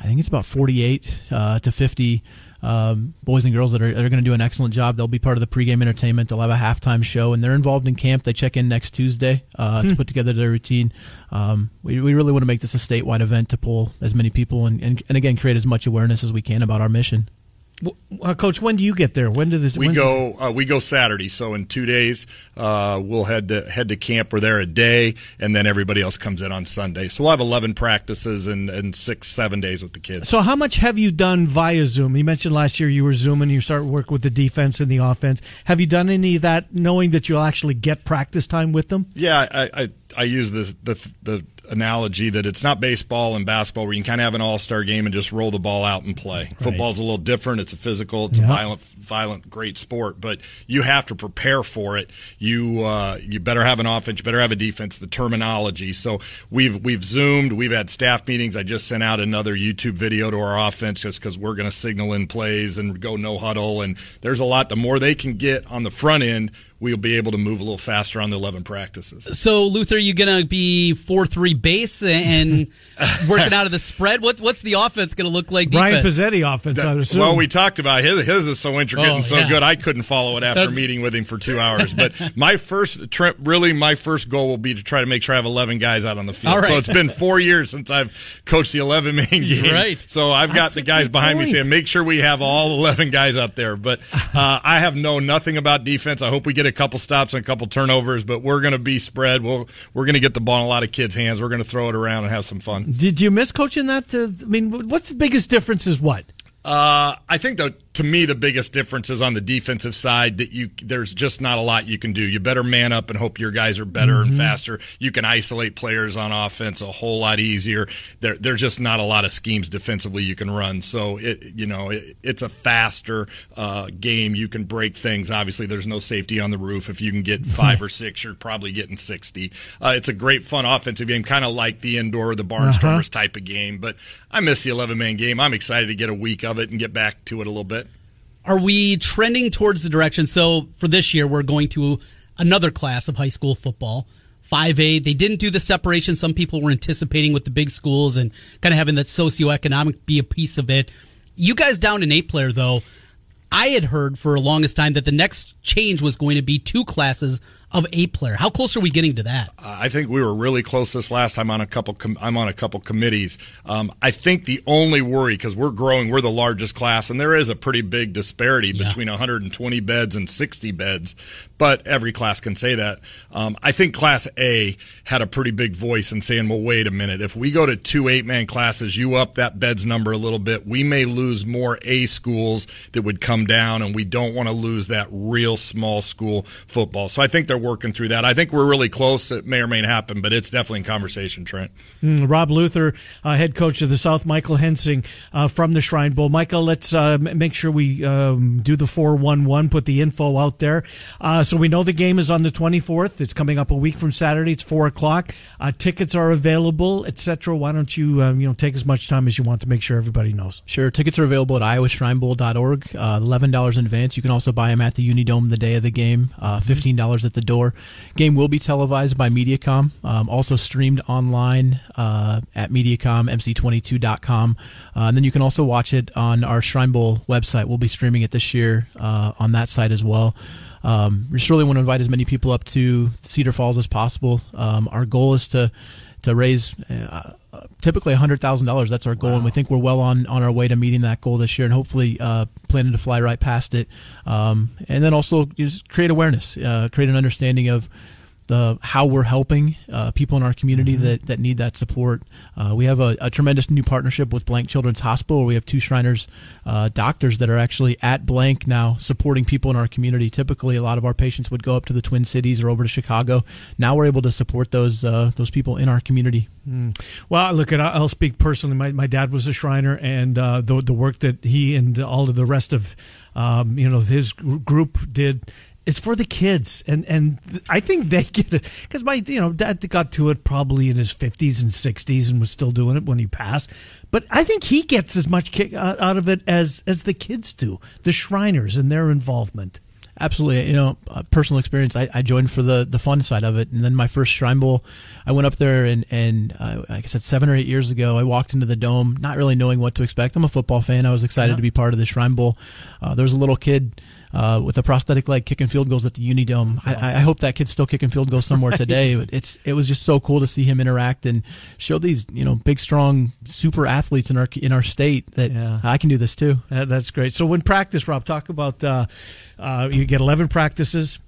I think it's about 48 uh, to 50 um, boys and girls that are, are going to do an excellent job. They'll be part of the pregame entertainment. They'll have a halftime show, and they're involved in camp. They check in next Tuesday uh, hmm. to put together their routine. Um, we, we really want to make this a statewide event to pull as many people and, and, and again create as much awareness as we can about our mission. Uh, Coach, when do you get there? When do this? We go. Uh, we go Saturday. So in two days, uh, we'll head to head to camp. We're there a day, and then everybody else comes in on Sunday. So we'll have eleven practices and, and six, seven days with the kids. So how much have you done via Zoom? You mentioned last year you were zooming. You start work with the defense and the offense. Have you done any of that, knowing that you'll actually get practice time with them? Yeah, I I, I use the the the analogy that it's not baseball and basketball where you can kind of have an all-star game and just roll the ball out and play. Right. Football's a little different. It's a physical, it's a violent, violent, great sport, but you have to prepare for it. You uh, you better have an offense, you better have a defense. The terminology. So we've we've zoomed, we've had staff meetings. I just sent out another YouTube video to our offense just because we're going to signal in plays and go no huddle. And there's a lot. The more they can get on the front end we'll be able to move a little faster on the 11 practices. So, Luther, you going to be 4 3 base and working out of the spread? What's what's the offense going to look like? Brian Pizzetti offense, I assume. Well, we talked about his. His is so intricate oh, and so yeah. good, I couldn't follow it after meeting with him for two hours. But my first trip, really, my first goal will be to try to make sure I have 11 guys out on the field. So it's been four years since I've coached the 11 man game. Right. So I've got the guys behind point. me saying, make sure we have all 11 guys out there. But uh, I have known nothing about defense. I hope we get a couple stops and a couple turnovers, but we're going to be spread. We'll, we're going to get the ball in a lot of kids' hands. We're going to throw it around and have some fun. Did you miss coaching that? Uh, I mean, what's the biggest difference is what? Uh, I think the to me the biggest difference is on the defensive side that you there's just not a lot you can do. You better man up and hope your guys are better mm-hmm. and faster. You can isolate players on offense a whole lot easier. There there's just not a lot of schemes defensively you can run. So it you know it, it's a faster uh, game. You can break things. Obviously, there's no safety on the roof. If you can get five or six, you're probably getting sixty. Uh, it's a great fun offensive game, kind of like the indoor the Barnstormers uh-huh. type of game. But I miss the 11 man game. I'm excited to get a week of it and get back to it a little bit are we trending towards the direction? So for this year, we're going to another class of high school football. 5A. They didn't do the separation some people were anticipating with the big schools and kind of having that socioeconomic be a piece of it. You guys down in eight player though. I had heard for the longest time that the next change was going to be two classes of eight player. How close are we getting to that? I think we were really close this last time on a couple. Com- I'm on a couple committees. Um, I think the only worry because we're growing, we're the largest class, and there is a pretty big disparity Yeah. between 120 beds and 60 beds. But every class can say that. Um, I think Class A had a pretty big voice in saying, "Well, wait a minute. If we go to two eight-man classes, you up that beds number a little bit. We may lose more A schools that would come down, and we don't want to lose that real small school football." So I think they're working through that. I think we're really close. It may or may not happen, but it's definitely in conversation, Trent. Mm, Rob Luther, uh, head coach of the South, Michael Hensing uh, from the Shrine Bowl. Michael, let's uh, m- make sure we um, do the 411, put the info out there. Uh, so we know the game is on the 24th. It's coming up a week from Saturday. It's 4 o'clock. Uh, tickets are available, etc. Why don't you um, you know take as much time as you want to make sure everybody knows? Sure. Tickets are available at iowashrinebowl.org. Uh, $11 in advance. You can also buy them at the Unidome the day of the game. Uh, $15 at the door. Game will be televised by Mediacom. Um, also streamed online uh, at Mediacom, mc22.com. Uh, and then you can also watch it on our Shrine Bowl website. We'll be streaming it this year uh, on that site as well. Um, we just really want to invite as many people up to Cedar Falls as possible. Um, our goal is to to raise uh, typically $100,000. That's our goal, and we think we're well on, on our way to meeting that goal this year, and hopefully uh, planning to fly right past it. Um, and then also just create awareness, uh, create an understanding of the how we're helping uh, people in our community that, that need that support. Uh, we have a, a tremendous new partnership with Blank Children's Hospital. Where we have two Shriners uh, doctors that are actually at Blank now supporting people in our community. Typically, a lot of our patients would go up to the Twin Cities or over to Chicago. Now we're able to support those uh, those people in our community. Well, look, at I'll speak personally. My, my dad was a Shriner, and uh, the the work that he and all of the rest of um, you know his group did. It's for the kids, and and I think they get it because my you know dad got to it probably in his fifties and sixties and was still doing it when he passed. But I think he gets as much kick out out of it as as the kids do, the Shriners and their involvement. Absolutely, you know, uh, personal experience. I, I joined for the the fun side of it, and then my first Shrine Bowl, I went up there and and uh, like I said, seven or eight years ago, I walked into the dome, not really knowing what to expect. I'm a football fan. I was excited Yeah. to be part of the Shrine Bowl. Uh, there was a little kid. Uh, with a prosthetic leg kicking field goals at the Unidome. I, I hope that kid's still kicking field goals somewhere today. But It's it was just so cool to see him interact and show these you know big strong super athletes in our in our state that Yeah. I can do this too. Uh, that's great. So when practice, Rob, talk about uh, uh, you get eleven practices.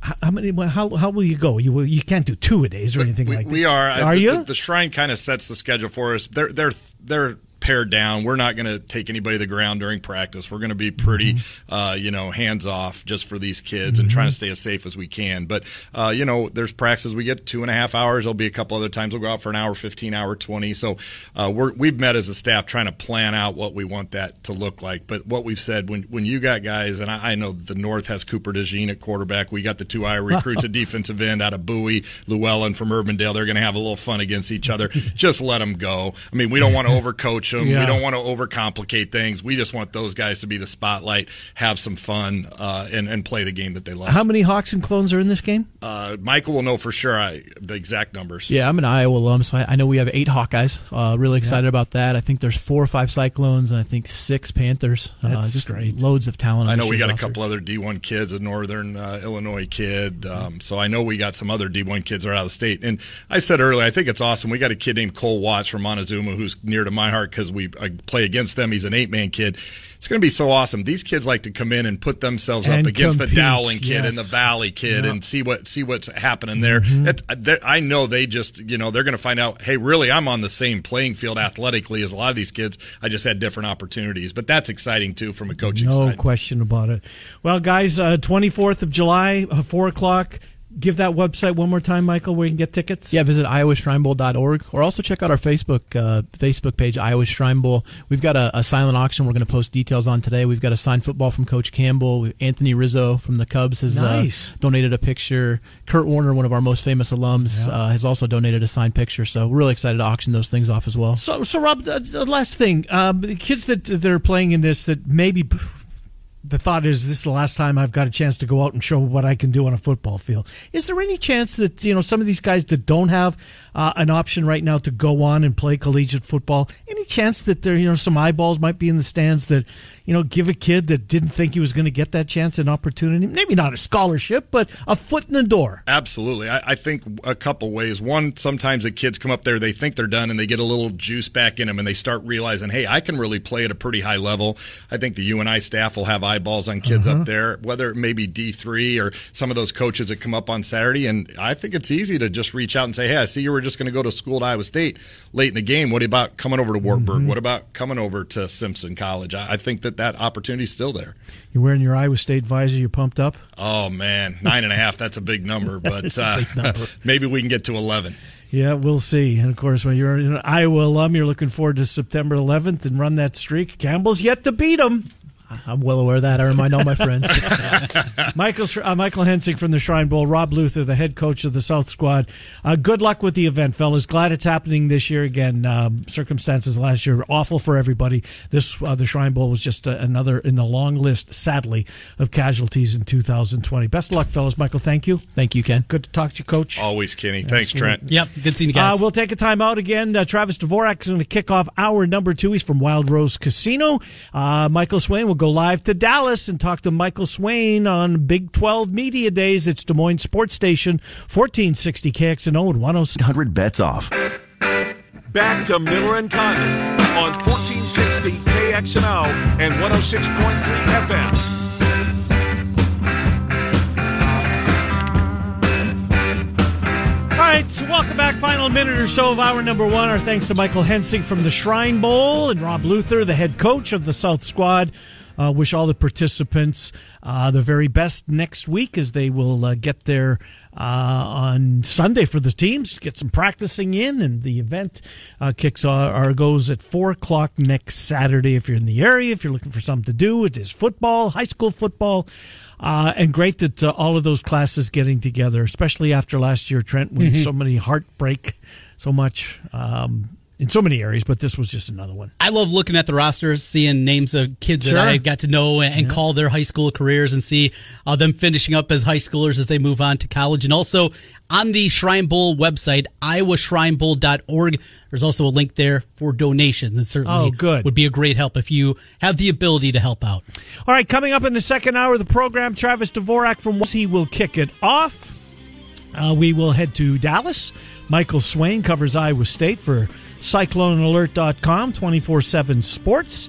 How, how many? How how will you go? You will, you can't do two a days or anything we, like that. we are. Are the, you? The, the shrine kind of sets the schedule for us. They're they're they're pared down. We're not going to take anybody to the ground during practice. We're going to be pretty, Mm-hmm. uh, you know, hands off just for these kids and trying to stay as safe as we can. But uh, you know, there's practices we get two and a half hours. There'll be a couple other times we'll go out for an hour, fifteen hour, twenty. So uh, we're we've met as a staff trying to plan out what we want that to look like. But what we've said when when you got guys, and I, I know the North has Cooper DeJean at quarterback. We got the two Iowa recruits at defensive end out of Bowie, Llewellyn from Urbandale. They're going to have a little fun against each other. Just let them go. I mean, we don't want to overcoach them. Yeah. We don't want to overcomplicate things. We just want those guys to be the spotlight, have some fun, uh, and and play the game that they love. How many Hawks and clones are in this game? Uh, Michael will know for sure I, the exact numbers. Yeah, I'm an Iowa alum, so I, I know we have eight Hawkeyes. Uh, really excited about that. I think there's four or five Cyclones, and I think six Panthers. uh, That's just great. loads of talent. on I know we got a couple other D1 kids, a Northern uh, Illinois kid. Um, so I know we got some other D1 kids that are out of the state. And I said earlier, I think it's awesome. We got a kid named Cole Watts from Montezuma who's near to my heart because we I play against them. He's an eight man kid. It's going to be so awesome. These kids like to come in and put themselves And up against compete, the Dowling kid yes. and the Valley kid Yeah. and see what see what's happening there. Mm-hmm. It- that- I know they just you know they're going to find out. Hey, really, I'm on the same playing field athletically as a lot of these kids. I just had different opportunities, but that's exciting too from a coaching No side. question about it. Well, guys, twenty fourth of July, uh, four o'clock. Give that website one more time, Michael, where you can get tickets. Yeah, visit iowashrinebowl.org or also check out our Facebook uh, Facebook page, Iowa Shrine Bowl. We've got a, a silent auction we're going to post details on today. We've got a signed football from Coach Campbell. Anthony Rizzo from the Cubs has Nice. uh, donated a picture. Kurt Warner, one of our most famous alums, uh, has also donated a signed picture. So we're really excited to auction those things off as well. So, so Rob, the, the last thing, um, the kids that that are playing in this that maybe the thought is this is the last time I've got a chance to go out and show what I can do on a football field. Is there any chance that you know some of these guys that don't have uh, an option right now to go on and play collegiate football? Any chance that there you know some eyeballs might be in the stands that you know give a kid that didn't think he was going to get that chance an opportunity? Maybe not a scholarship, but a foot in the door. Absolutely. I, I think a couple ways. One, sometimes the kids come up there, they think they're done, and they get a little juice back in them, and they start realizing, hey, I can really play at a pretty high level. I think the UNI staff will have eyeballs on kids uh-huh. up there, whether it may be D3 or some of those coaches that come up on Saturday. And I think it's easy to just reach out and say, hey, I see you were just going to go to school at Iowa State late in the game. What about coming over to Wartburg? Mm-hmm. What about coming over to Simpson College? I, I think that that opportunity is still there. You're wearing your Iowa State visor. You pumped up? Oh, man. Nine and a half. That's a big number, but uh, big number. maybe we can get to 11. Yeah, we'll see. And of course, when you're an Iowa alum, you're looking forward to September 11th and run that streak. Campbell's yet to beat them. I'm well aware of that. I remind all my friends. Michael uh, Michael Hensing from the Shrine Bowl, Rob Luther, the head coach of the South Squad. Uh, good luck with the event, fellas. Glad it's happening this year again. Um, circumstances last year awful for everybody. This uh, the Shrine Bowl was just uh, another in the long list, sadly, of casualties in 2020. Best of luck, fellas. Michael, thank you. Thank you, Ken. Good to talk to you, Coach. Always, Kenny. Thanks, Trent. Yep. Good seeing you guys. Uh, we'll take a time out again. Uh, Travis Dvorak is going to kick off hour number two. He's from Wild Rose Casino. Michael Swain will go live to Dallas. Dallas and talk to Michael Swain on Big 12 Media Days. It's Des Moines Sports Station, 1460 KXNO and 100 bets off. Back to Miller and Condon on 1460 KXNO and 106.3 FM. All right, so welcome back. Final minute or so of hour number one. Our thanks to Michael Hensing from the Shrine Bowl and Rob Luther, the head coach of the South Squad. Uh, wish all the participants uh, the very best next week as they will uh, get there uh, on Sunday for the teams, get some practicing in, and the event uh, kicks or goes at four o'clock next Saturday. If you're in the area, if you're looking for something to do, it is football, high school football. Uh, and great that all of those classes getting together, especially after last year, Trent, with mm-hmm. so many heartbreak, so much um, in so many areas, but this was just another one. I love looking at the rosters, seeing names of kids sure. that I got to know and, yeah. call their high school careers and see uh, them finishing up as high schoolers as they move on to college. And also on the Shrine Bowl website, iowashrinebowl.org, there's also a link there for donations. And certainly oh, good. would be a great help if you have the ability to help out. All right, coming up in the second hour of the program, Travis Dvorak from he will kick it off. Uh, we will head to Dallas. Michael Swain covers Iowa State for CycloneAlert.com, 24 7 sports.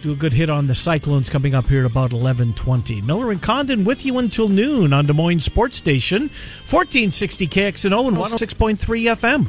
Do a good hit on the Cyclones coming up here at about 1120. Miller and Condon with you until noon on Des Moines Sports Station, 1460 KXNO and 106.3 FM.